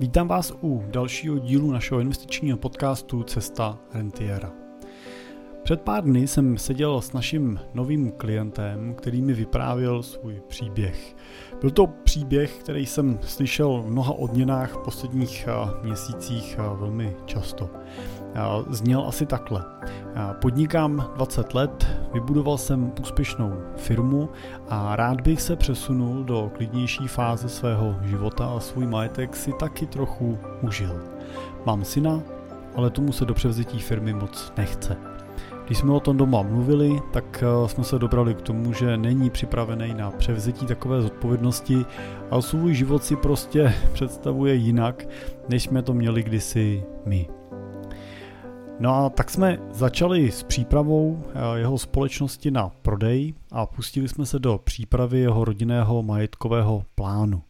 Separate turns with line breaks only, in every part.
Vítám vás u dalšího dílu našeho investičního podcastu Cesta Rentiera. Před pár dny jsem seděl s naším novým klientem, který mi vyprávěl svůj příběh. Byl to příběh, který jsem slyšel v mnoha odměnách v posledních eh, měsících eh, velmi často. Eh, zněl asi takhle. Podnikám 20 let, vybudoval jsem úspěšnou firmu a rád bych se přesunul do klidnější fáze svého života a svůj majetek si taky trochu užil. Mám syna, ale tomu se do převzetí firmy moc nechce. Když jsme o tom doma mluvili, tak eh, jsme se dobrali k tomu, že není připravený na převzetí takové zodpovědnosti a svůj život si prostě představuje jinak, než jsme to měli kdysi my. No a tak jsme začali s přípravou eh, jeho společnosti na prodej a pustili jsme se do přípravy jeho rodinného majetkového plánu.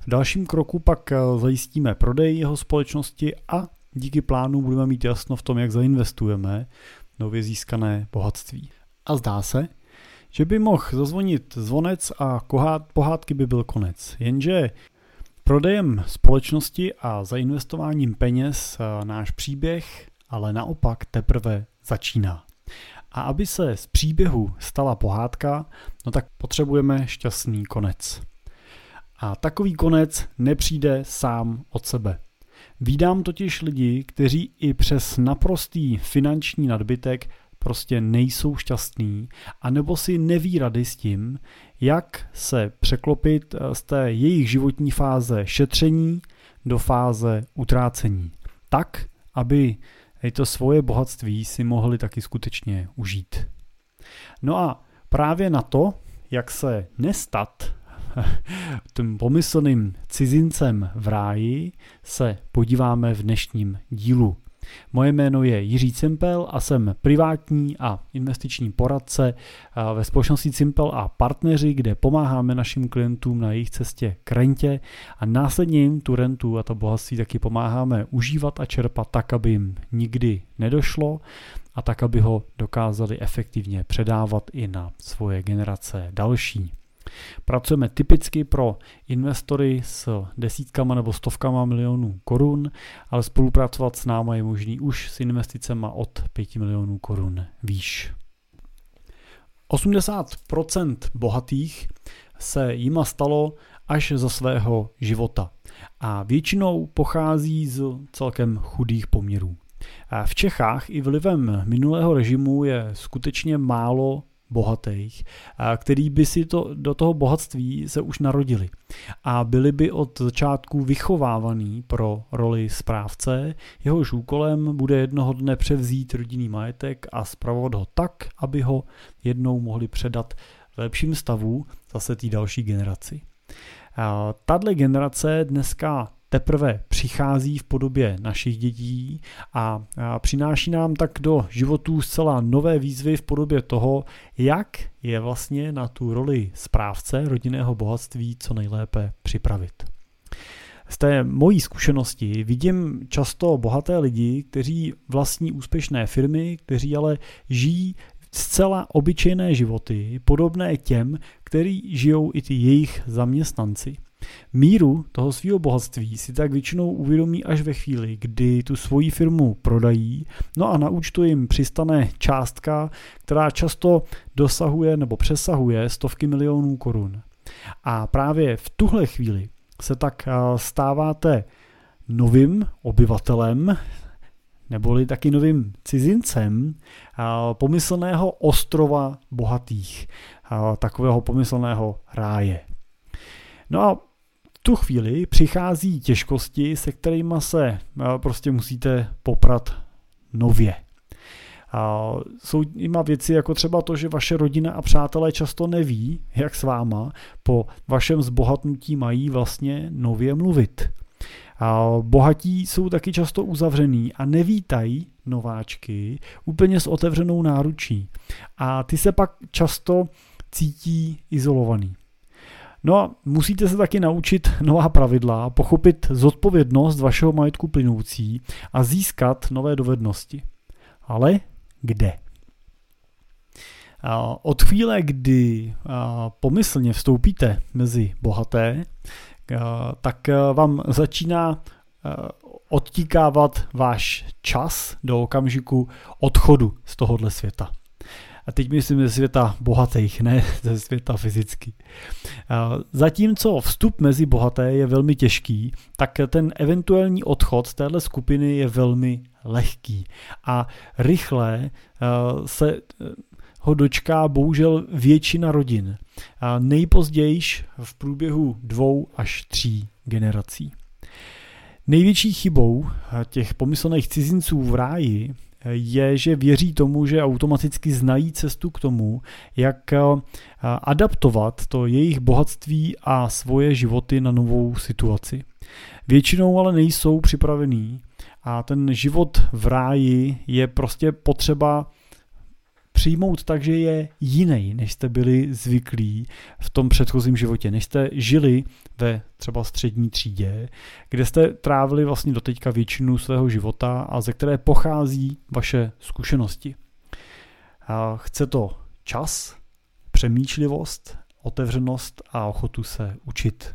V dalším kroku pak eh, zajistíme prodej jeho společnosti a díky plánu budeme mít jasno v tom, jak zainvestujeme nově získané bohatství. A zdá se, že by mohl zazvonit zvonec a pohádky by byl konec. Jenže prodejem společnosti a zainvestováním peněz náš příběh ale naopak teprve začíná. A aby se z příběhu stala pohádka, no tak potřebujeme šťastný konec. A takový konec nepřijde sám od sebe. Vídám totiž lidi, kteří i přes naprostý finanční nadbytek prostě nejsou šťastní, anebo si neví rady s tím, jak se překlopit z té jejich životní fáze šetření do fáze utrácení. Tak, aby to svoje bohatství si mohli taky skutečně užít. No a právě na to, jak se nestat tím pomyslným cizincem v ráji, se podíváme v dnešním dílu. Moje jméno je Jiří Cimpel a jsem privátní a investiční poradce ve společnosti Cimpel a partneři, kde pomáháme našim klientům na jejich cestě k rentě a následně jim tu rentu a to bohatství taky pomáháme užívat a čerpat tak, aby jim nikdy nedošlo a tak, aby ho dokázali efektivně předávat i na svoje generace další. Pracujeme typicky pro investory s desítkama nebo stovkama milionů korun, ale spolupracovat s náma je možný už s investicemi od 5 milionů korun výš. 80% bohatých se jima stalo až za svého života a většinou pochází z celkem chudých poměrů. V Čechách i vlivem minulého režimu je skutečně málo bohatých, který by si to, do toho bohatství se už narodili a byli by od začátku vychovávaný pro roli správce, jehož úkolem bude jednoho dne převzít rodinný majetek a spravovat ho tak, aby ho jednou mohli předat v lepším stavu zase té další generaci. Tato generace dneska teprve přichází v podobě našich dětí a přináší nám tak do životů zcela nové výzvy v podobě toho, jak je vlastně na tu roli správce rodinného bohatství co nejlépe připravit. Z té mojí zkušenosti vidím často bohaté lidi, kteří vlastní úspěšné firmy, kteří ale žijí zcela obyčejné životy, podobné těm, který žijou i ty jejich zaměstnanci. Míru toho svého bohatství si tak většinou uvědomí až ve chvíli, kdy tu svoji firmu prodají, no a na účtu jim přistane částka, která často dosahuje nebo přesahuje stovky milionů korun. A právě v tuhle chvíli se tak stáváte novým obyvatelem, neboli taky novým cizincem pomyslného ostrova bohatých, takového pomyslného ráje. No a tu chvíli přichází těžkosti, se kterými se eh, prostě musíte poprat nově. A jsou ima věci jako třeba to, že vaše rodina a přátelé často neví, jak s váma po vašem zbohatnutí mají vlastně nově mluvit. A bohatí jsou taky často uzavřený a nevítají nováčky úplně s otevřenou náručí. A ty se pak často cítí izolovaný. No a musíte se taky naučit nová pravidla, pochopit zodpovědnost vašeho majetku plynoucí a získat nové dovednosti. Ale kde? Od chvíle, kdy pomyslně vstoupíte mezi bohaté, tak vám začíná odtíkávat váš čas do okamžiku odchodu z tohohle světa. A teď myslím ze světa bohatých, ne ze světa fyzicky. Zatímco vstup mezi bohaté je velmi těžký, tak ten eventuální odchod z téhle skupiny je velmi lehký. A rychle se ho dočká bohužel většina rodin. Nejpozději v průběhu dvou až tří generací. Největší chybou těch pomyslných cizinců v ráji je, že věří tomu, že automaticky znají cestu k tomu, jak eh, adaptovat to jejich bohatství a svoje životy na novou situaci. Většinou ale nejsou připravení a ten život v ráji je prostě potřeba přijmout tak, že je jiný, než jste byli zvyklí v tom předchozím životě, než jste žili ve třeba střední třídě, kde jste trávili vlastně doteďka většinu svého života a ze které pochází vaše zkušenosti. A chce to čas, přemýšlivost, otevřenost a ochotu se učit.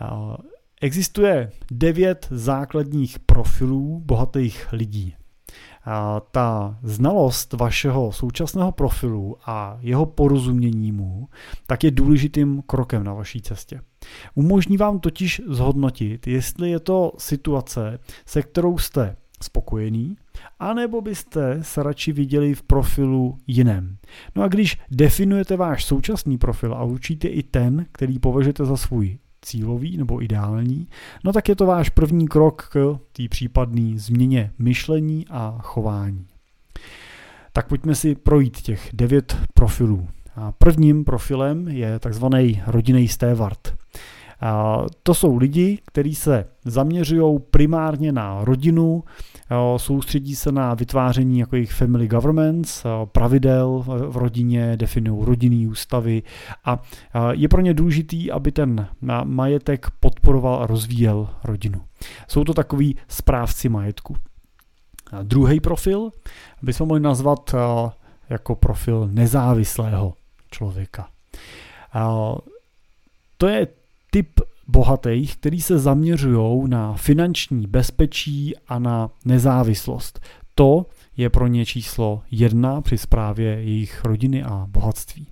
A existuje devět základních profilů bohatých lidí ta znalost vašeho současného profilu a jeho porozumění mu, tak je důležitým krokem na vaší cestě. Umožní vám totiž zhodnotit, jestli je to situace, se kterou jste spokojený, anebo byste se radši viděli v profilu jiném. No a když definujete váš současný profil a určitě i ten, který považujete za svůj cílový nebo ideální, no tak je to váš první krok k té případné změně myšlení a chování. Tak pojďme si projít těch devět profilů. A prvním profilem je takzvaný rodinný stévard. To jsou lidi, kteří se zaměřují primárně na rodinu, soustředí se na vytváření jako jejich family governments, pravidel v rodině, definují rodinný ústavy a je pro ně důležitý, aby ten majetek podporoval a rozvíjel rodinu. Jsou to takový správci majetku. Druhý profil bychom mohli nazvat jako profil nezávislého člověka. To je typ bohatých, který se zaměřují na finanční bezpečí a na nezávislost. To je pro ně číslo jedna při zprávě jejich rodiny a bohatství.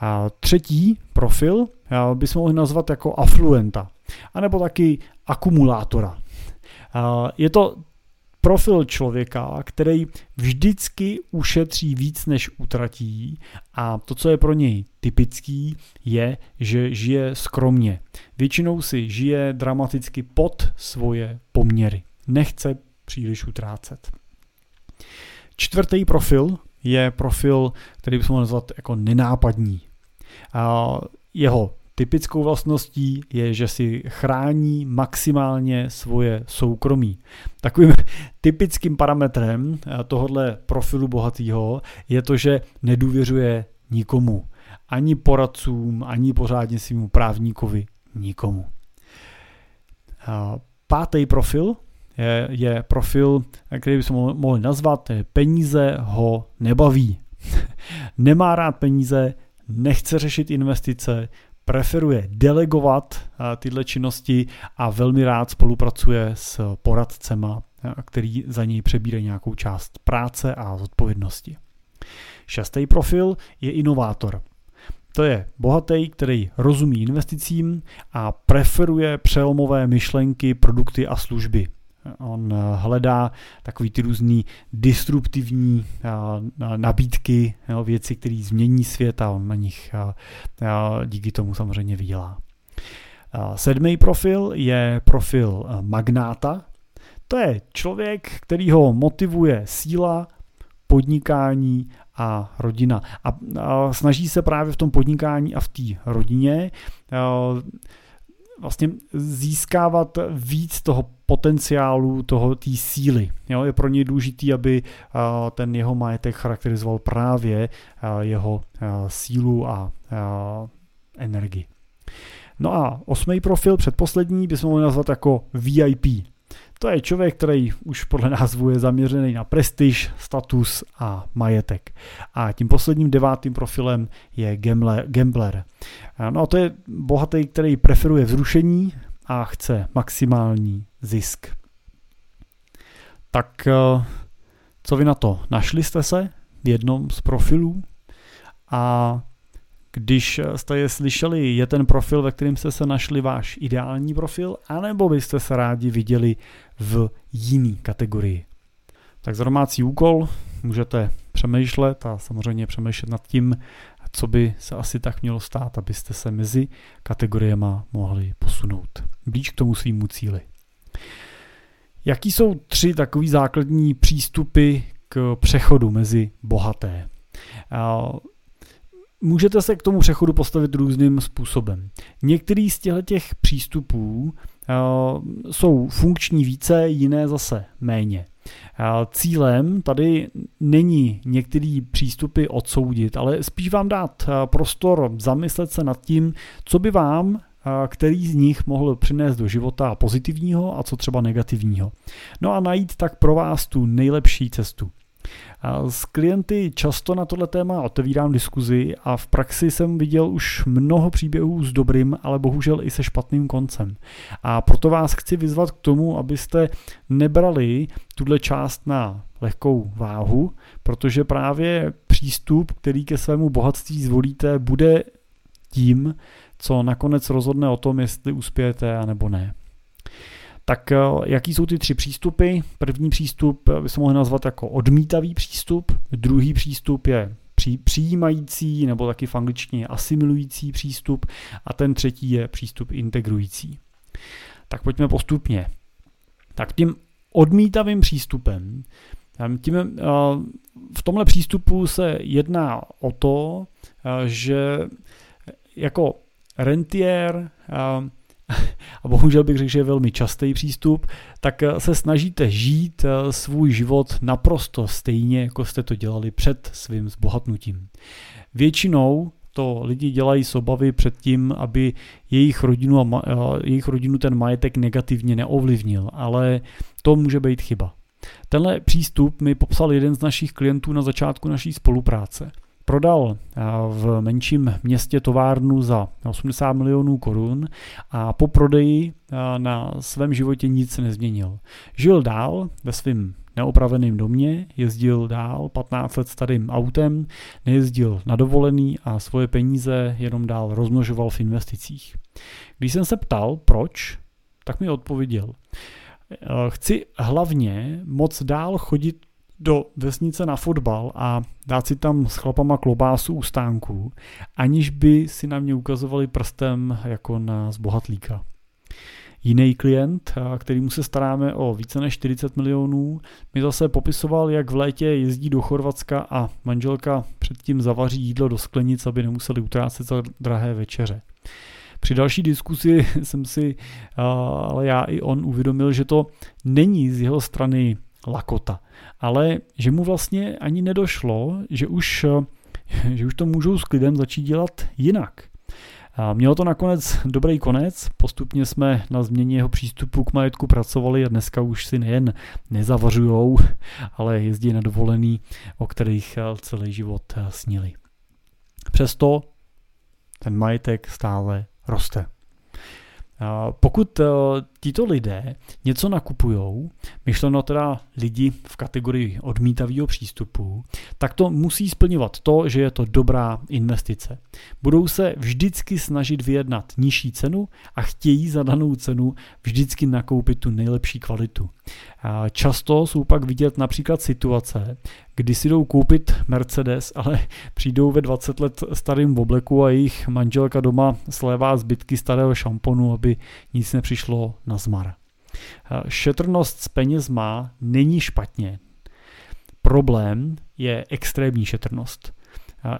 A třetí profil bychom mohli nazvat jako afluenta, anebo taky akumulátora. Je to profil člověka, který vždycky ušetří víc, než utratí a to, co je pro něj typický, je, že žije skromně. Většinou si žije dramaticky pod svoje poměry. Nechce příliš utrácet. Čtvrtý profil je profil, který bychom mohli nazvat jako nenápadní. Jeho Typickou vlastností je, že si chrání maximálně svoje soukromí. Takovým typickým parametrem eh, tohohle profilu bohatého je to, že nedůvěřuje nikomu. Ani poradcům, ani pořádně svým právníkovi, nikomu. Pátý profil je, je profil, který bychom mohli nazvat peníze ho nebaví. Nemá rád peníze, nechce řešit investice, preferuje delegovat eh, tyhle činnosti a velmi rád spolupracuje s poradcema, eh, který za něj přebírají nějakou část práce a zodpovědnosti. Šestý profil je inovátor. To je bohatý, který rozumí investicím a preferuje přelomové myšlenky, produkty a služby. On eh, hledá takový ty různý disruptivní eh, nabídky, věci, které změní svět a on na nich eh, díky tomu samozřejmě vydělá. Sedmý profil je profil magnáta. To je člověk, který ho motivuje síla, podnikání a rodina. A, snaží se právě v tom podnikání a v té rodině vlastně získávat víc toho potenciálu, toho té síly. Jo, je pro něj důležitý, aby ten jeho majetek charakterizoval právě jeho sílu a energii. No a osmý profil, předposlední, bychom mohli nazvat jako VIP. To je člověk, který už podle názvu je zaměřený na prestiž, status a majetek. A tím posledním devátým profilem je gambler. gambler. No a to je bohatý, který preferuje vzrušení a chce maximální zisk. Tak eh, co vy na to? Našli jste se v jednom z profilů a když jste je slyšeli, je ten profil, ve kterém jste se našli váš ideální profil, anebo byste se rádi viděli v jiný kategorii. Tak za domácí úkol můžete přemýšlet a samozřejmě přemýšlet nad tím, co by se asi tak mělo stát, abyste se mezi kategoriemi mohli posunout blíž k tomu svýmu cíli. Jaký jsou tři takové základní přístupy k přechodu mezi bohaté? Můžete se k tomu přechodu postavit různým způsobem. Některý z těchto přístupů jsou funkční více, jiné zase méně. Cílem tady není některý přístupy odsoudit, ale spíš vám dát prostor zamyslet se nad tím, co by vám který z nich mohl přinést do života pozitivního a co třeba negativního. No a najít tak pro vás tu nejlepší cestu. S klienty často na tohle téma otevírám diskuzi a v praxi jsem viděl už mnoho příběhů s dobrým, ale bohužel i se špatným koncem. A proto vás chci vyzvat k tomu, abyste nebrali tuhle část na lehkou váhu, protože právě přístup, který ke svému bohatství zvolíte, bude tím, co nakonec rozhodne o tom, jestli uspějete a nebo ne. Tak eh, jaký jsou ty tři přístupy? První přístup by se mohl nazvat jako odmítavý přístup, druhý přístup je přijímající nebo taky v angličtině asimilující přístup a ten třetí je přístup integrující. Tak pojďme postupně. Tak tím odmítavým přístupem, tím, eh, v tomhle přístupu se jedná o to, eh, že jako rentier, a, bohužel bych řekl, že je velmi častý přístup, tak se snažíte žít svůj život naprosto stejně, jako jste to dělali před svým zbohatnutím. Většinou to lidi dělají s obavy před tím, aby jejich rodinu, a ma, jejich rodinu ten majetek negativně neovlivnil, ale to může být chyba. Tenhle přístup mi popsal jeden z našich klientů na začátku naší spolupráce. Prodal eh, v menším městě továrnu za 80 milionů korun a po prodeji eh, na svém životě nic nezměnil. Žil dál ve svém neopraveném domě, jezdil dál 15 let starým autem, nejezdil na dovolený a svoje peníze jenom dál rozmnožoval v investicích. Když jsem se ptal, proč, tak mi odpověděl. Eh, chci hlavně moc dál chodit do vesnice na fotbal a dát si tam s chlapama klobásu u stánků, aniž by si na mě ukazovali prstem jako na zbohatlíka. Jiný klient, kterýmu se staráme o více než 40 milionů, mi zase popisoval, jak v létě jezdí do Chorvatska a manželka předtím zavaří jídlo do sklenic, aby nemuseli utrácet za drahé večeře. Při další diskusi jsem si, ale já i on uvědomil, že to není z jeho strany lakota. Ale že mu vlastně ani nedošlo, že už, že už to můžou s klidem začít dělat jinak. A mělo to nakonec dobrý konec, postupně jsme na změně jeho přístupu k majetku pracovali a dneska už si nejen nezavařujou, ale jezdí na dovolený, o kterých celý život snili. Přesto ten majetek stále roste. Pokud eh, tito lidé něco nakupují, myšleno teda lidi v kategorii odmítavého přístupu, tak to musí splňovat to, že je to dobrá investice. Budou se vždycky snažit vyjednat nižší cenu a chtějí za danou cenu vždycky nakoupit tu nejlepší kvalitu. Často jsou pak vidět například situace, kdy si jdou koupit Mercedes, ale přijdou ve 20 let starým obleku a jejich manželka doma slévá zbytky starého šamponu, aby nic nepřišlo na zmar. Šetrnost s penězma není špatně. Problém je extrémní šetrnost.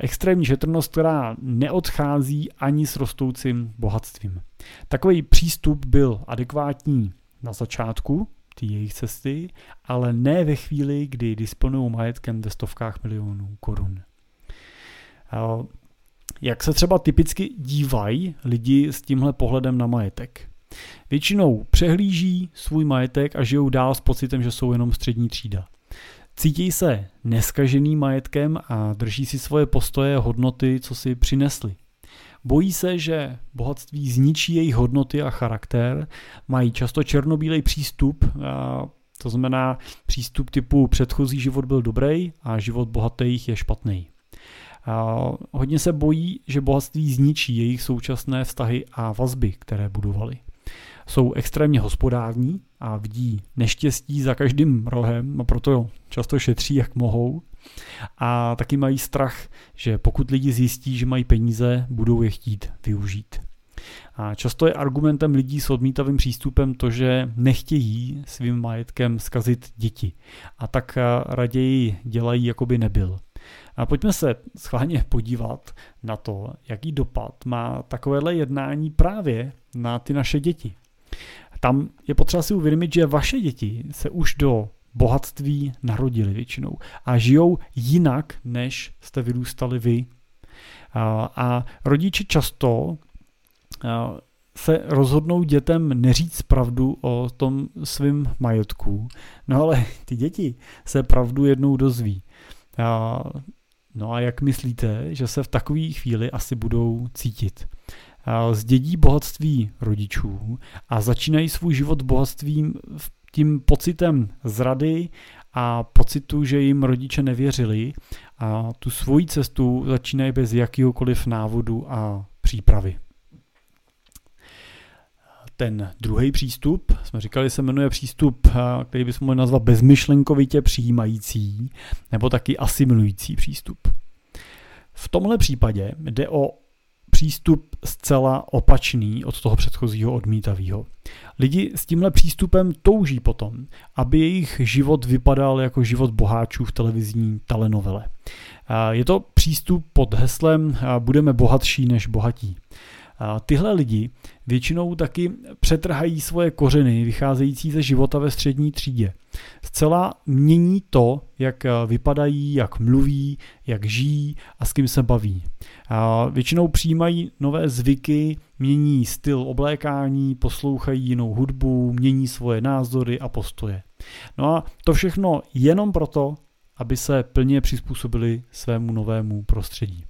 Extrémní šetrnost, která neodchází ani s rostoucím bohatstvím. Takový přístup byl adekvátní na začátku té jejich cesty, ale ne ve chvíli, kdy disponují majetkem ve stovkách milionů korun. Jak se třeba typicky dívají lidi s tímhle pohledem na majetek? Většinou přehlíží svůj majetek a žijou dál s pocitem, že jsou jenom střední třída. Cítí se neskažený majetkem a drží si svoje postoje a hodnoty, co si přinesli. Bojí se, že bohatství zničí jejich hodnoty a charakter, mají často černobílej přístup, a to znamená přístup typu předchozí život byl dobrý a život bohatých je špatný. A hodně se bojí, že bohatství zničí jejich současné vztahy a vazby, které budovali. Jsou extrémně hospodární a vidí neštěstí za každým rohem a proto často šetří, jak mohou. A taky mají strach, že pokud lidi zjistí, že mají peníze, budou je chtít využít. A často je argumentem lidí s odmítavým přístupem to, že nechtějí svým majetkem skazit děti a tak raději dělají, jako by nebyl. A pojďme se schválně podívat na to, jaký dopad má takovéhle jednání právě na ty naše děti. Tam je potřeba si uvědomit, že vaše děti se už do bohatství narodili většinou a žijou jinak, než jste vyrůstali vy. A, a rodiče často se rozhodnou dětem neříct pravdu o tom svém majetku. No ale ty děti se pravdu jednou dozví. No a jak myslíte, že se v takové chvíli asi budou cítit? Zdědí bohatství rodičů a začínají svůj život bohatstvím tím pocitem zrady a pocitu, že jim rodiče nevěřili a tu svoji cestu začínají bez jakýhokoliv návodu a přípravy. Ten druhý přístup, jsme říkali, se jmenuje přístup, který bychom mohli nazvat bezmyšlenkovitě přijímající nebo taky asimilující přístup. V tomhle případě jde o přístup zcela opačný od toho předchozího odmítavého. Lidi s tímhle přístupem touží potom, aby jejich život vypadal jako život boháčů v televizní telenovele. Je to přístup pod heslem budeme bohatší než bohatí. Tyhle lidi většinou taky přetrhají svoje kořeny vycházející ze života ve střední třídě. Zcela mění to, jak vypadají, jak mluví, jak žijí a s kým se baví. Většinou přijímají nové zvyky, mění styl oblékání, poslouchají jinou hudbu, mění svoje názory a postoje. No a to všechno jenom proto, aby se plně přizpůsobili svému novému prostředí.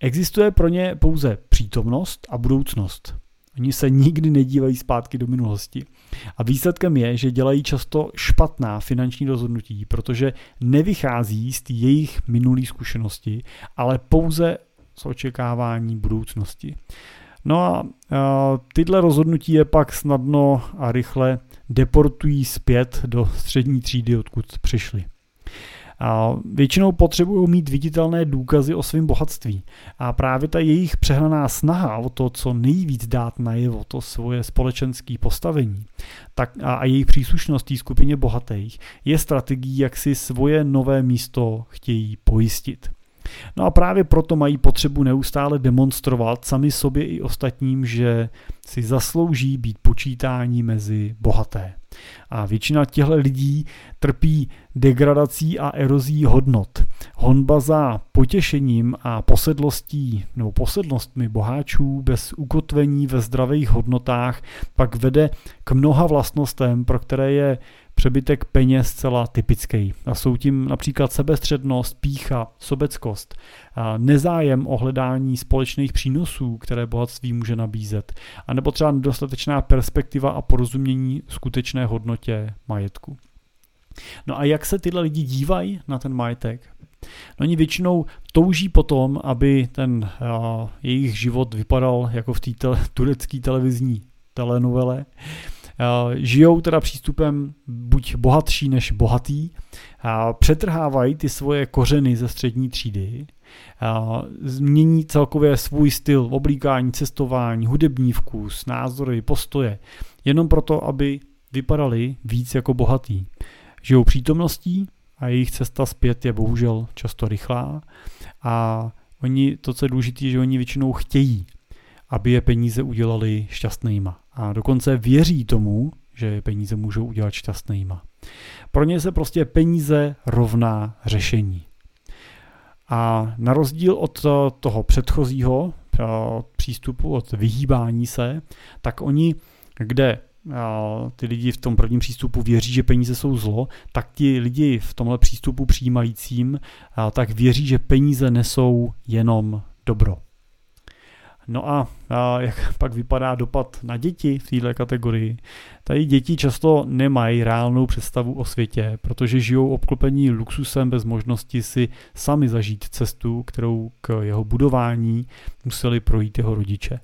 Existuje pro ně pouze přítomnost a budoucnost. Oni se nikdy nedívají zpátky do minulosti. A výsledkem je, že dělají často špatná finanční rozhodnutí, protože nevychází z jejich minulé zkušenosti, ale pouze z očekávání budoucnosti. No a, a tyhle rozhodnutí je pak snadno a rychle deportují zpět do střední třídy, odkud přišli. A většinou potřebují mít viditelné důkazy o svém bohatství. A právě ta jejich přehnaná snaha o to, co nejvíc dát najevo, to svoje společenské postavení tak a, a jejich příslušnost té skupině bohatých, je strategií, jak si svoje nové místo chtějí pojistit. No a právě proto mají potřebu neustále demonstrovat sami sobě i ostatním, že si zaslouží být počítání mezi bohaté. A většina těchto lidí trpí degradací a erozí hodnot. Honba za potěšením a posedlostí nebo posedlostmi boháčů bez ukotvení ve zdravých hodnotách pak vede k mnoha vlastnostem, pro které je přebytek peněz zcela typický. A jsou tím například sebestřednost, pícha, sobeckost, nezájem o hledání společných přínosů, které bohatství může nabízet, anebo třeba nedostatečná perspektiva a porozumění skutečné hodnotě majetku. No a jak se tyhle lidi dívají na ten majetek? No oni většinou touží potom, aby ten uh, jejich život vypadal jako v té te- turecké televizní telenovele, žijou teda přístupem buď bohatší než bohatý, přetrhávají ty svoje kořeny ze střední třídy, změní celkově svůj styl oblíkání, cestování, hudební vkus, názory, postoje, jenom proto, aby vypadali víc jako bohatý. Žijou přítomností a jejich cesta zpět je bohužel často rychlá a oni, to, co je důležité, že oni většinou chtějí, aby je peníze udělali šťastnýma a dokonce věří tomu, že peníze můžou udělat šťastnýma. Pro ně se prostě peníze rovná řešení. A na rozdíl od toho předchozího přístupu, od vyhýbání se, tak oni kde ty lidi v tom prvním přístupu věří, že peníze jsou zlo, tak ti lidi v tomhle přístupu přijímajícím tak věří, že peníze nesou jenom dobro. No a, a jak pak vypadá dopad na děti v této kategorii? Tady děti často nemají reálnou představu o světě, protože žijou obklopení luxusem bez možnosti si sami zažít cestu, kterou k jeho budování museli projít jeho rodiče.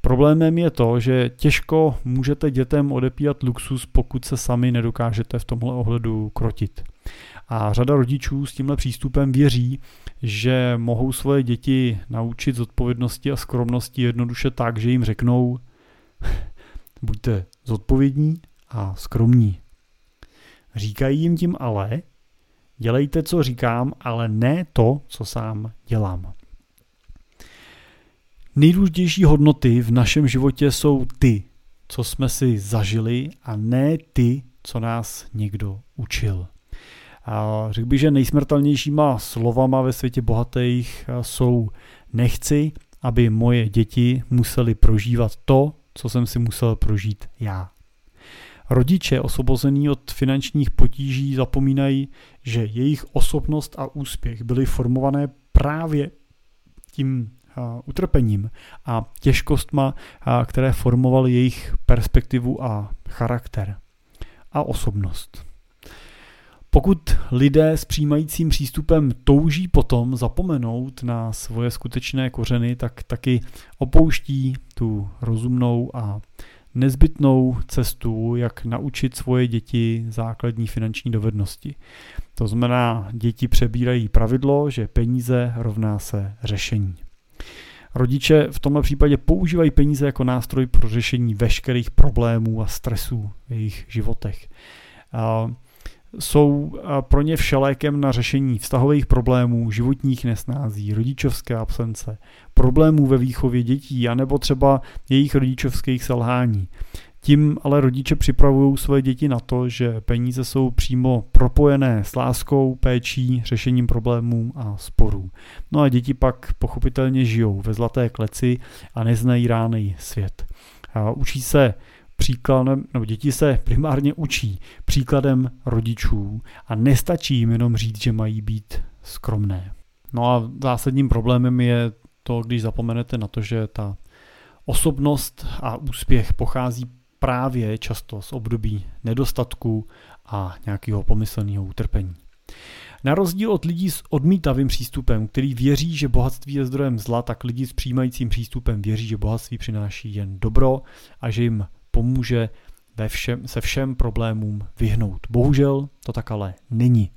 Problémem je to, že těžko můžete dětem odepírat luxus, pokud se sami nedokážete v tomhle ohledu krotit. A řada rodičů s tímhle přístupem věří, že mohou svoje děti naučit zodpovědnosti a skromnosti jednoduše tak, že jim řeknou, buďte zodpovědní a skromní. Říkají jim tím ale, dělejte, co říkám, ale ne to, co sám dělám. Nejdůležitější hodnoty v našem životě jsou ty, co jsme si zažili a ne ty, co nás někdo učil. Řekl bych, že nejsmrtelnějšíma slovama ve světě bohatých jsou nechci, aby moje děti museli prožívat to, co jsem si musel prožít já. Rodiče osvobození od finančních potíží zapomínají, že jejich osobnost a úspěch byly formované právě tím utrpením a těžkostma, které formovaly jejich perspektivu a charakter a osobnost. Pokud lidé s přijímajícím přístupem touží potom zapomenout na svoje skutečné kořeny, tak taky opouští tu rozumnou a nezbytnou cestu, jak naučit svoje děti základní finanční dovednosti. To znamená, děti přebírají pravidlo, že peníze rovná se řešení. Rodiče v tomto případě používají peníze jako nástroj pro řešení veškerých problémů a stresů v jejich životech jsou pro ně všelékem na řešení vztahových problémů, životních nesnází, rodičovské absence, problémů ve výchově dětí, anebo třeba jejich rodičovských selhání. Tím ale rodiče připravují své děti na to, že peníze jsou přímo propojené s láskou, péčí, řešením problémů a sporů. No a děti pak pochopitelně žijou ve zlaté kleci a neznají ránej svět. A učí se příkladem, nebo děti se primárně učí příkladem rodičů a nestačí jim jenom říct, že mají být skromné. No a zásadním problémem je to, když zapomenete na to, že ta osobnost a úspěch pochází právě často z období nedostatku a nějakého pomyslného utrpení. Na rozdíl od lidí s odmítavým přístupem, který věří, že bohatství je zdrojem zla, tak lidi s přijímajícím přístupem věří, že bohatství přináší jen dobro a že jim pomůže ve všem, se všem problémům vyhnout. Bohužel to tak ale není.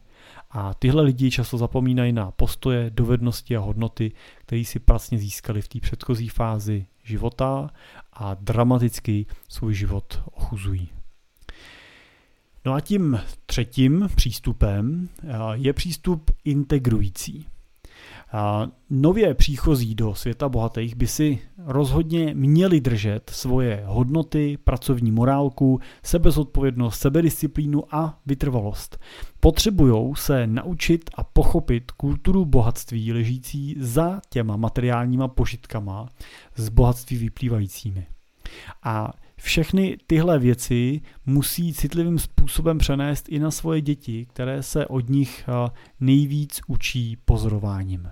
A tyhle lidi často zapomínají na postoje, dovednosti a hodnoty, které si pracně získali v té předchozí fázi života a dramaticky svůj život ochuzují. No a tím třetím přístupem eh, je přístup integrující. Nově příchozí do světa bohatých by si rozhodně měli držet svoje hodnoty, pracovní morálku, sebezodpovědnost, sebedisciplínu a vytrvalost. Potřebují se naučit a pochopit kulturu bohatství ležící za těma materiálníma požitkama z bohatství vyplývajícími. A všechny tyhle věci musí citlivým způsobem přenést i na svoje děti, které se od nich nejvíc učí pozorováním.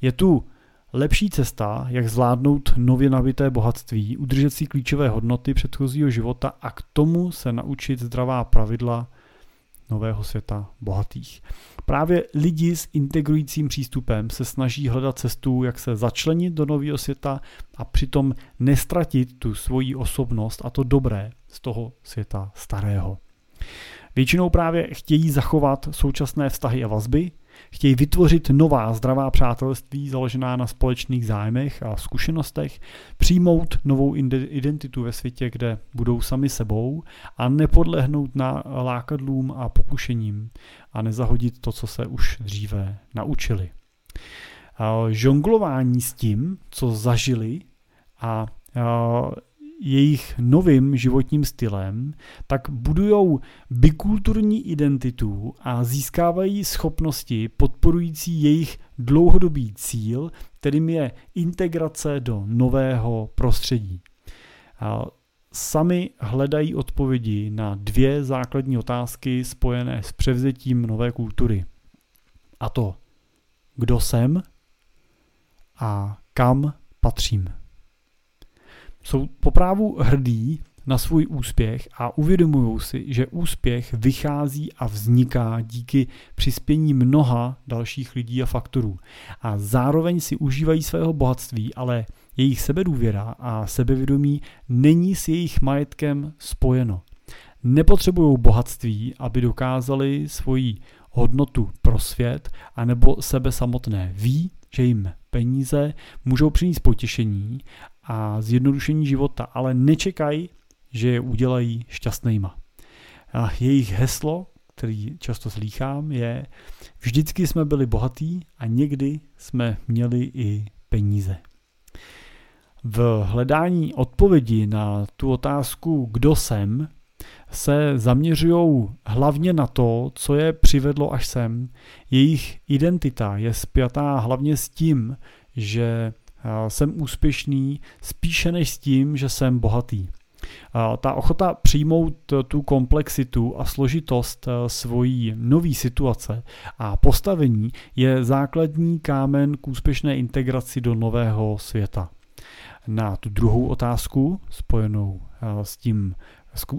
Je tu lepší cesta, jak zvládnout nově nabité bohatství, udržet si klíčové hodnoty předchozího života a k tomu se naučit zdravá pravidla nového světa bohatých. Právě lidi s integrujícím přístupem se snaží hledat cestu, jak se začlenit do nového světa a přitom nestratit tu svoji osobnost a to dobré z toho světa starého. Většinou právě chtějí zachovat současné vztahy a vazby, chtějí vytvořit nová zdravá přátelství založená na společných zájmech a zkušenostech, přijmout novou identitu ve světě, kde budou sami sebou a nepodlehnout na lákadlům a pokušením a nezahodit to, co se už dříve naučili. Žonglování s tím, co zažili a jejich novým životním stylem, tak budují bikulturní identitu a získávají schopnosti podporující jejich dlouhodobý cíl, kterým je integrace do nového prostředí. sami hledají odpovědi na dvě základní otázky spojené s převzetím nové kultury. A to, kdo jsem a kam patřím. Jsou poprávu hrdí na svůj úspěch a uvědomují si, že úspěch vychází a vzniká díky přispění mnoha dalších lidí a faktorů. A zároveň si užívají svého bohatství, ale jejich sebedůvěra a sebevědomí není s jejich majetkem spojeno. Nepotřebují bohatství, aby dokázali svoji hodnotu pro svět anebo sebe samotné. Ví, že jim peníze můžou přinést potěšení a zjednodušení života, ale nečekají, že je udělají šťastnýma. A jejich heslo, který často slýchám, je vždycky jsme byli bohatí a někdy jsme měli i peníze. V hledání odpovědi na tu otázku, kdo jsem, se zaměřují hlavně na to, co je přivedlo až sem. Jejich identita je spjatá hlavně s tím, že jsem úspěšný, spíše než s tím, že jsem bohatý. Ta ochota přijmout tu komplexitu a složitost svojí nové situace a postavení je základní kámen k úspěšné integraci do nového světa. Na tu druhou otázku, spojenou s tím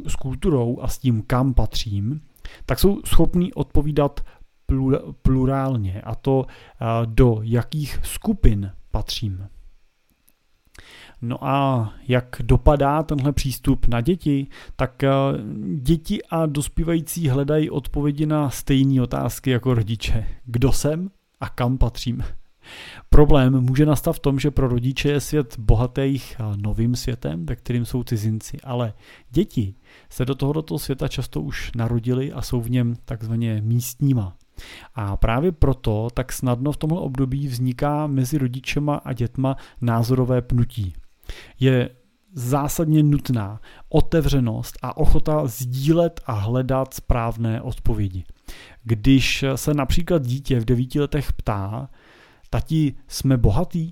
s kulturou a s tím, kam patřím, tak jsou schopní odpovídat plurálně a to do jakých skupin patřím. No a jak dopadá tenhle přístup na děti? Tak děti a dospívající hledají odpovědi na stejné otázky jako rodiče. Kdo jsem a kam patřím? Problém může nastat v tom, že pro rodiče je svět bohatých novým světem, ve kterým jsou cizinci, ale děti se do tohoto světa často už narodili a jsou v něm takzvaně místníma. A právě proto tak snadno v tomhle období vzniká mezi rodičema a dětma názorové pnutí. Je zásadně nutná otevřenost a ochota sdílet a hledat správné odpovědi. Když se například dítě v devíti letech ptá, tati, jsme bohatý?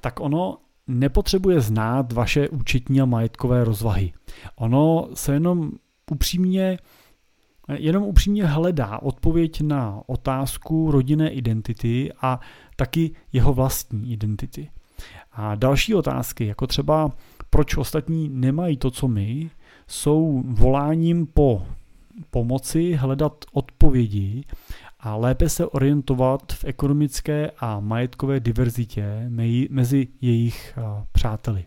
Tak ono nepotřebuje znát vaše účetní a majetkové rozvahy. Ono se jenom upřímně jenom upřímně hledá odpověď na otázku rodinné identity a taky jeho vlastní identity. A další otázky, jako třeba proč ostatní nemají to, co my, jsou voláním po pomoci hledat odpovědi a lépe se orientovat v ekonomické a majetkové diverzitě mezi jejich přáteli.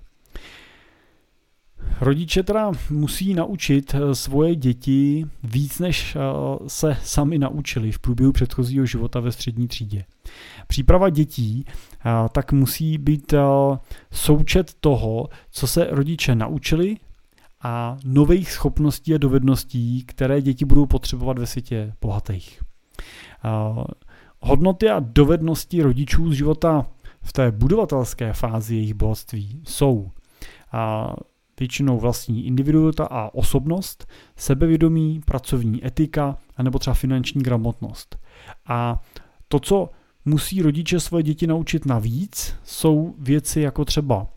Rodiče teda musí naučit eh, svoje děti víc, než eh, se sami naučili v průběhu předchozího života ve střední třídě. Příprava dětí eh, tak musí být součet toho, co se rodiče naučili a nových schopností a dovedností, které děti budou potřebovat ve světě bohatých. Hodnoty a dovednosti rodičů z života v té budovatelské fázi jejich bohatství jsou většinou vlastní individualita a osobnost, sebevědomí, pracovní etika anebo třeba finanční gramotnost. A to, co musí rodiče svoje děti naučit navíc, jsou věci jako třeba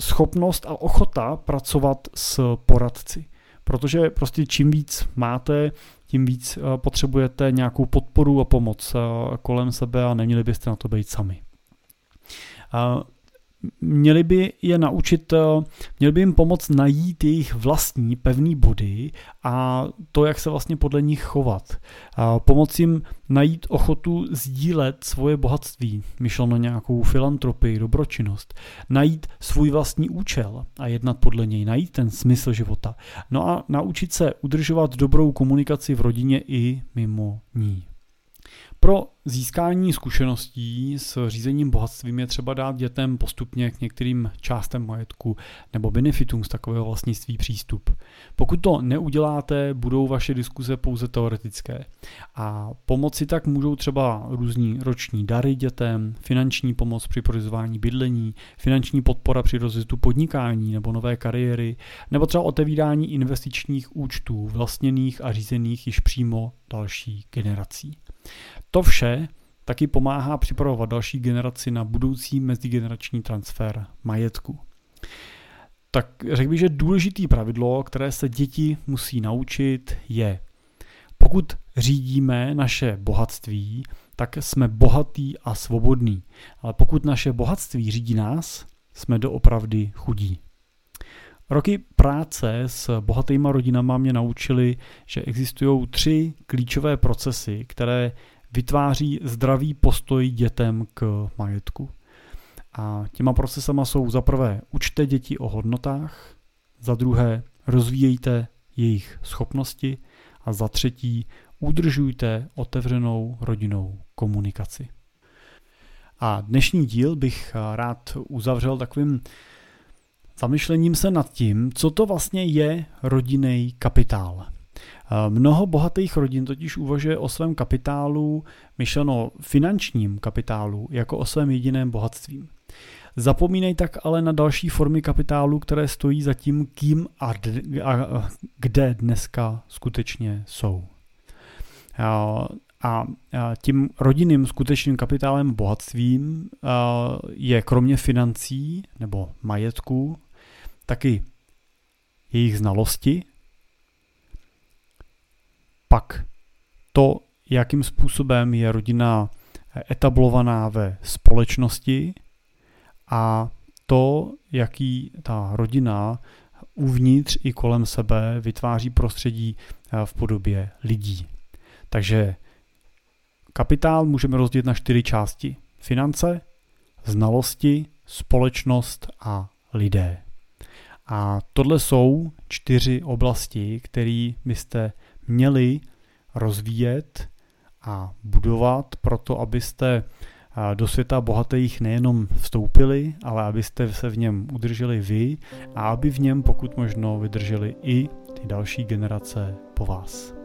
schopnost a ochota pracovat s poradci. Protože prostě čím víc máte, tím víc eh, potřebujete nějakou podporu a pomoc eh, kolem sebe a neměli byste na to být sami. Měli by je naučit, eh, měli by jim pomoct najít jejich vlastní pevný body a to, jak se vlastně podle nich chovat. Pomoct jim najít ochotu sdílet svoje bohatství, myšleno nějakou filantropii, dobročinnost, najít svůj vlastní účel a jednat podle něj, najít ten smysl života. No a naučit se udržovat dobrou komunikaci v rodině i mimo ní. Pro získání zkušeností s řízením bohatstvím je třeba dát dětem postupně k některým částem majetku nebo benefitům z takového vlastnictví přístup. Pokud to neuděláte, budou vaše diskuze pouze teoretické. A pomoci tak můžou třeba různí roční dary dětem, finanční pomoc při pořizování bydlení, finanční podpora při rozjezdu podnikání nebo nové kariéry, nebo třeba otevírání investičních účtů vlastněných a řízených již přímo další generací. To vše taky pomáhá připravovat další generaci na budoucí mezigenerační transfer majetku. tak řekl bych, že důležitý pravidlo, které se děti musí naučit, je, pokud řídíme naše bohatství, tak jsme bohatý a svobodný. Ale pokud naše bohatství řídí nás, jsme doopravdy chudí. Roky práce s bohatýma rodinama mě naučili, že existují tři klíčové procesy, které vytváří zdravý postoj dětem k majetku. A těma procesama jsou za prvé učte děti o hodnotách, za druhé rozvíjejte jejich schopnosti a za třetí udržujte otevřenou rodinou komunikaci. A dnešní díl bych rád uzavřel takovým zamyšlením se nad tím, co to vlastně je rodinný kapitál. Mnoho bohatých rodin totiž uvažuje o svém kapitálu, myšleno finančním kapitálu, jako o svém jediném bohatství. Zapomínej tak ale na další formy kapitálu, které stojí za tím, kým a, d- a kde dneska skutečně jsou. A tím rodinným skutečným kapitálem bohatstvím je kromě financí nebo majetku taky jejich znalosti, pak to, jakým způsobem je rodina etablovaná ve společnosti a to, jaký ta rodina uvnitř i kolem sebe vytváří prostředí v podobě lidí. Takže kapitál můžeme rozdělit na čtyři části. Finance, znalosti, společnost a lidé. A tohle jsou čtyři oblasti, které byste měli rozvíjet a budovat proto, abyste do světa bohatých nejenom vstoupili, ale abyste se v něm udrželi vy a aby v něm pokud možno vydrželi i ty další generace po vás.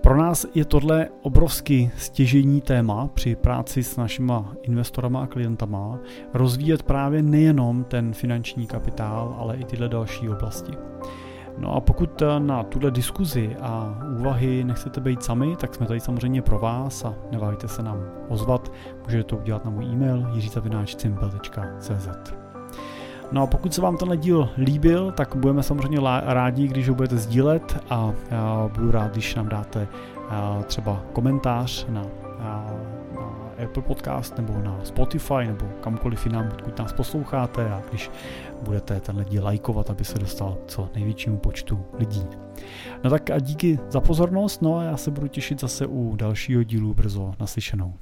Pro nás je tohle obrovsky stěžení téma při práci s našima investorama a klientama rozvíjet právě nejenom ten finanční kapitál, ale i tyhle další oblasti. No a pokud na tuhle diskuzi a úvahy nechcete být sami, tak jsme tady samozřejmě pro vás a neváhejte se nám ozvat. Můžete to udělat na můj e-mail jiřizavináčcimpel.cz No a pokud se vám tenhle díl líbil, tak budeme samozřejmě rádi, když ho budete sdílet a budu rád, když nám dáte třeba komentář na, na Apple Podcast nebo na Spotify nebo kamkoliv jinam, pokud nás posloucháte a když budete tenhle díl lajkovat, aby se dostal co největšímu počtu lidí. No tak a díky za pozornost, no a já se budu těšit zase u dalšího dílu brzo naslyšenou.